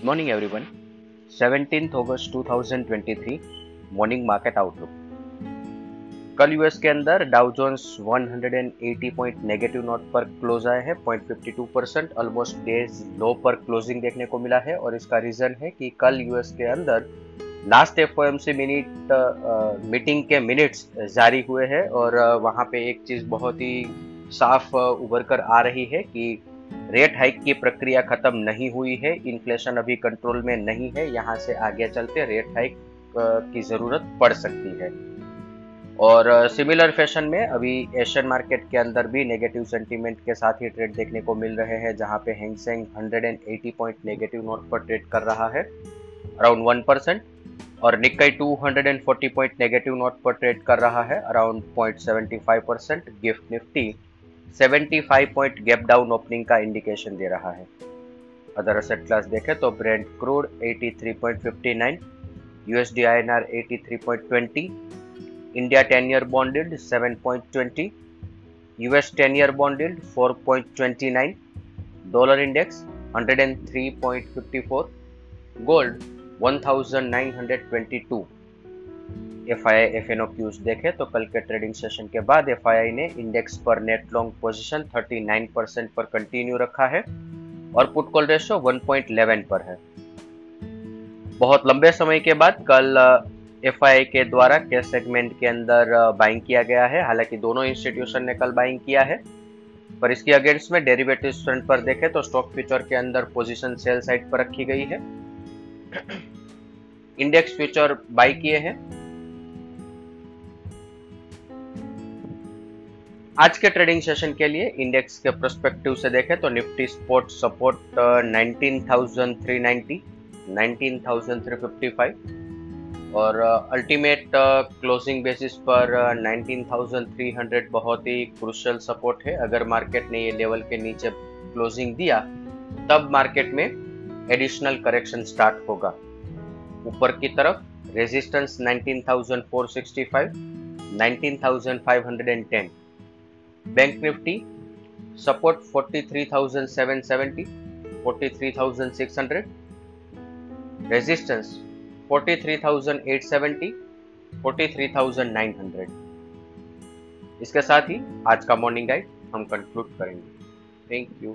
Good morning everyone 17th अगस्त 2023 morning market outlook कल US के अंदर Dow Jones 180 point negative note पर क्लोज आए हैं 0.52 परसेंट ऑलमोस्ट डेज़ लो पर क्लोजिंग देखने को मिला है और इसका रीजन है कि कल यूएस के अंदर लास्ट एफ़ मिनट मीटिंग के मिनट्स जारी हुए हैं और वहाँ पे एक चीज़ बहुत ही साफ़ उभर कर आ रही है कि रेट हाइक की प्रक्रिया खत्म नहीं हुई है, इन्फ्लेशन अभी कंट्रोल में नहीं है, यहाँ से आगे चलते रेट हाइक की ज़रूरत पड़ सकती है। और सिमिलर फ़ैशन में अभी एशियन मार्केट के अंदर भी नेगेटिव सेंटीमेंट के साथ ही ट्रेड देखने को मिल रहे हैं, जहाँ पे Hang Seng 180 point negative note पर ट्रेड कर रहा है, अराउंड वन परसेंट, और निक्काई 240 पॉइंट नेगेटिव नोट पर ट्रेड कर रहा है, around point seventy five percent, GIFT Nifty 75 point gap down opening का इंडिकेशन दे रहा है। अदर असेट क्लास देखें तो brent crude 83.59 USD INR 83.20 India 10 year bond yield 7.20 US 10 year bond yield 4.29 dollar index 103.54 gold 1922 F I F N O cues देखे तो कल के ट्रेडिंग सेशन के बाद एफ़ आई आई ने इंडेक्स पर नेट लॉन्ग पोजीशन 39 परसेंट पर कंटिन्यू रखा है और पुट कॉल रेशो 1.11 पर है। बहुत लंबे समय के बाद कल एफ़ आई आई के द्वारा कैश सेगमेंट के अंदर बाइंग किया गया है। हालाँकि दोनों इंस्टीट्यूशन ने कल बाइंग किया है, पर इसके अगेंस्ट में डेरिवेटिव फ्रंट पर देखें तो स्टॉक फ्यूचर के अंदर पोजीशन सेल साइड पर रखी गई है। इंडेक्स फ्यूचर बाई किए हैं। आज के ट्रेडिंग सेशन के लिए इंडेक्स के प्रोस्पेक्टिव से देखें तो निफ्टी स्पोर्ट सपोर्ट 19,390, 19,355 और अल्टीमेट क्लोजिंग बेसिस पर 19,300 बहुत ही क्रुशियल सपोर्ट है। अगर मार्केट ने ये लेवल के नीचे क्लोजिंग दिया तब मार्केट में एडिशनल करेक्शन स्टार्ट होगा। ऊपर की तरफ़ resistance 19,465, 19,510 bank Nifty support 43,770 43,600 resistance 43,870 43,900 इसके साथ ही आज का मॉर्निंग गाइड हम कंक्लूड करेंगे. Thank you